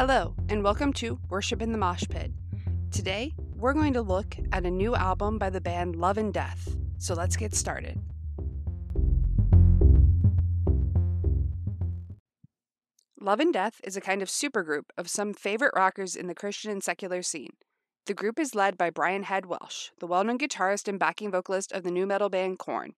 Hello, and welcome to Worship in the Mosh Pit. Today, we're going to look at a new album by the band Love and Death. So let's get started. Love and Death is a kind of supergroup of some favorite rockers in the Christian and secular scene. The group is led by Brian Head Welch, the well known guitarist and backing vocalist of the nu metal band Korn.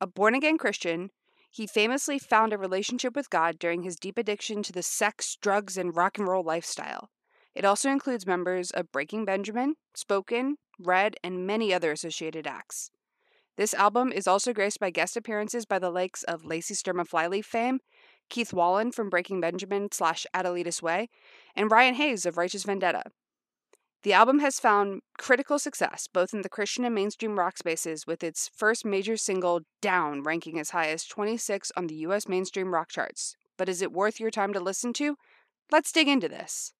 A born again Christian, he famously found a relationship with God during his deep addiction to the sex, drugs, and rock and roll lifestyle. It also includes members of Breaking Benjamin, Spoken, Red, and many other associated acts. This album is also graced by guest appearances by the likes of Lacey Sturm of Flyleaf fame, Keith Wallen from Breaking Benjamin slash Adelitas Way, and Ryan Hayes of Righteous Vendetta. The album has found critical success both in the Christian and mainstream rock spaces, with its first major single, Down, ranking as high as 26 on the US mainstream rock charts. But is it worth your time to listen to? Let's dig into this.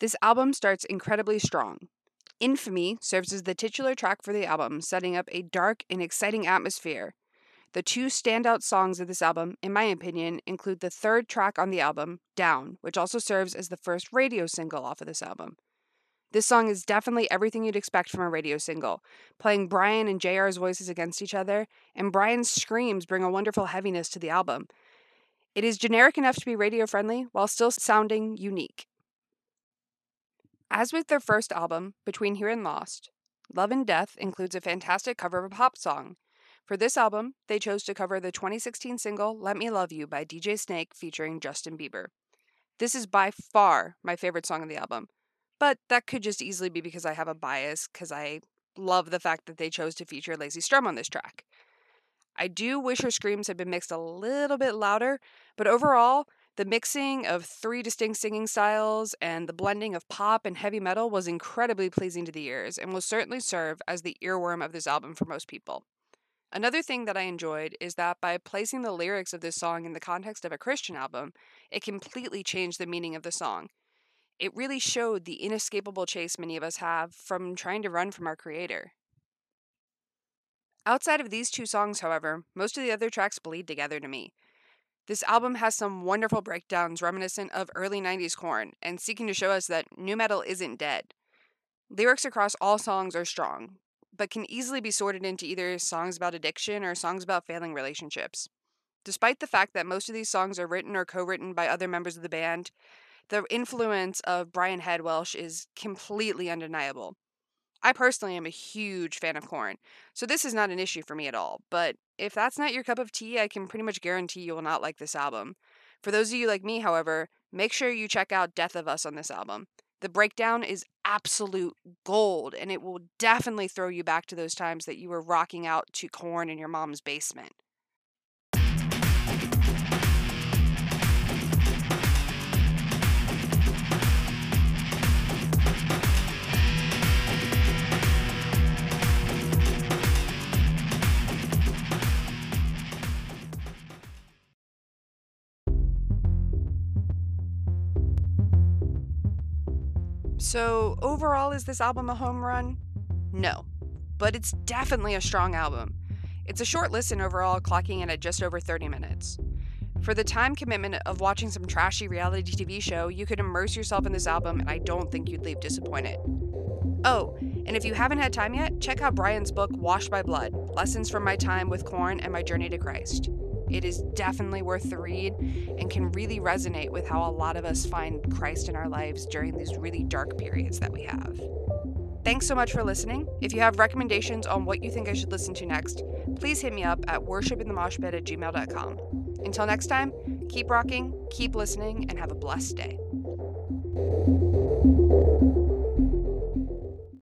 This album starts incredibly strong. Infamy serves as the titular track for the album, setting up a dark and exciting atmosphere. The two standout songs of this album, in my opinion, include the third track on the album, Down, which also serves as the first radio single off of this album. This song is definitely everything you'd expect from a radio single, playing Brian and JR's voices against each other, and Brian's screams bring a wonderful heaviness to the album. It is generic enough to be radio friendly while still sounding unique. As with their first album, Between Here and Lost, Love and Death includes a fantastic cover of a pop song. For this album, they chose to cover the 2016 single Let Me Love You by DJ Snake featuring Justin Bieber. This is by far my favorite song on the album, but that could just easily be because I have a bias because I love the fact that they chose to feature Lacey Sturm on this track. I do wish her screams had been mixed a little bit louder, but overall, the mixing of three distinct singing styles and the blending of pop and heavy metal was incredibly pleasing to the ears and will certainly serve as the earworm of this album for most people. Another thing that I enjoyed is that by placing the lyrics of this song in the context of a Christian album, it completely changed the meaning of the song. It really showed the inescapable chase many of us have from trying to run from our Creator. Outside of these two songs, however, most of the other tracks bleed together to me. This album has some wonderful breakdowns reminiscent of early 90s Korn and seeking to show us that nu metal isn't dead. Lyrics across all songs are strong, but can easily be sorted into either songs about addiction or songs about failing relationships. Despite the fact that most of these songs are written or co written by other members of the band, the influence of Brian Head Welch is completely undeniable. I personally am a huge fan of Korn, so this is not an issue for me at all. But if that's not your cup of tea, I can pretty much guarantee you will not like this album. For those of you like me, however, make sure you check out Death of Us on this album. The breakdown is absolute gold, and it will definitely throw you back to those times that you were rocking out to Korn in your mom's basement. So, overall, is this album a home run? No, but it's definitely a strong album. It's a short listen overall, clocking in at just over 30 minutes. For the time commitment of watching some trashy reality TV show, you could immerse yourself in this album, and I don't think you'd leave disappointed. Oh, and if you haven't had time yet, check out Brian's book, Washed by Blood Lessons from My Time with Korn and My Journey to Christ. It is definitely worth the read and can really resonate with how a lot of us find Christ in our lives during these really dark periods that we have. Thanks so much for listening. If you have recommendations on what you think I should listen to next, please hit me up at worshipinthemoshpit at gmail.com. Until next time, keep rocking, keep listening, and have a blessed day.